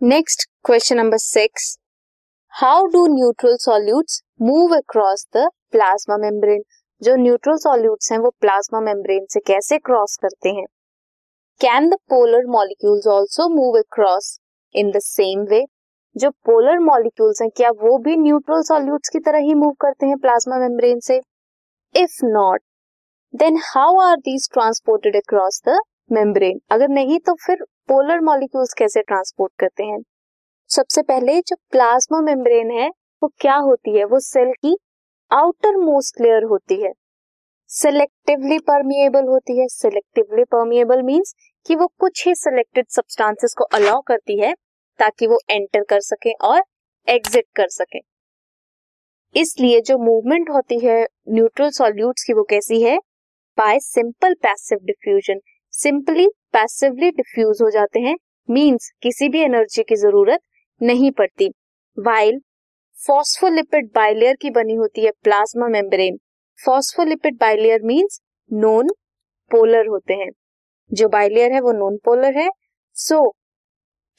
Next question number six how do neutral solutes move across the plasma membrane जो neutral solutes हैं, वो plasma membrane से कैसे cross करते हैं? Can the polar molecules also move across in the same way जो polar molecules हैं, क्या वो भी न्यूट्रल सॉल्यूट्स की तरह ही मूव करते हैं प्लाज्मा मेम्ब्रेन से? If not then how are these transported across the membrane अगर नहीं तो फिर पोलर मॉलिक्यूल्स कैसे ट्रांसपोर्ट करते हैं? सबसे पहले जो प्लाज्मा मेम्ब्रेन है, वो क्या होती है? वो सेल की आउटर मोस्ट लेयर होती है। सिलेक्टिवली परमिएबल होती है। सिलेक्टिवली परमिएबल मींस कि वो कुछ ही सिलेक्टेड सब्सटेंसेस को अलाउ करती है, ताकि वो एंटर कर सके और एग्जिट कर सके। इसलिए जो मूवमेंट होती है न्यूट्रल सॉल्यूट्स की वो कैसी है? By simple passive diffusion simply passively diffuse हो जाते हैं मींस किसी भी एनर्जी की ज़रूरत नहीं पड़ती। वाइल फॉस्फोलिपिड बाइलेयर की बनी होती है plasma membrane phospholipid bilayer means non polar होते हैं। जो बाइलेयर है वो नॉन पोलर है। सो so,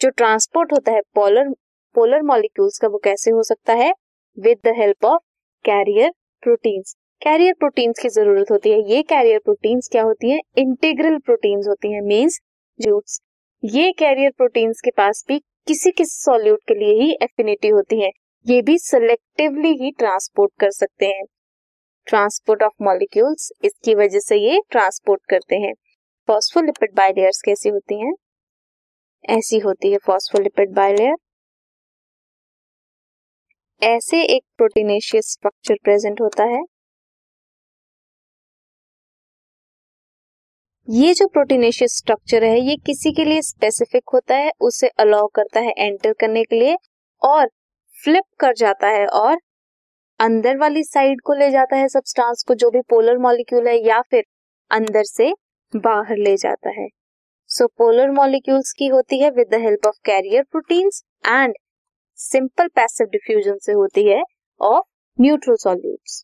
जो ट्रांसपोर्ट होता है पोलर पोलर मॉलिक्यूल्स का वो कैसे हो सकता है? With the help of carrier proteins carrier proteins की ज़रूरत होती है। ये कैरियर प्रोटीन्स क्या होती है? इंटीग्रल प्रोटीन्स होती है मीन्स जूट्स ये कैरियर प्रोटीन्स के पास भी किसी किसी सॉल्यूट के लिए ही एफिनिटी होती है। ये भी सिलेक्टिवली ही ट्रांसपोर्ट कर सकते हैं। ट्रांसपोर्ट ऑफ़ मॉलिक्यूल्स इसकी वजह से ये ट्रांसपोर्ट करते हैं। फॉस्फोलिपिड बाइलेयर्स कैसी होती हैं? ऐसी होती है फॉस्फोलिपिड बाइलेयर ऐसे एक प्रोटीनेशियस स्ट्रक्चर प्रेजेंट होता है। ये जो प्रोटीनेशियस स्ट्रक्चर है, ये किसी के लिए स्पेसिफिक होता है, उसे अलाउ करता है एंटर करने के लिए और फ्लिप कर जाता है और अंदर वाली साइड को ले जाता है सब्सटेंस को, जो भी पोलर मॉलिक्यूल है, या फिर अंदर से बाहर ले जाता है। सो पोलर मॉलिक्यूल्स की होती है with the help of carrier proteins and simple passive diffusion से होती है of neutral solutes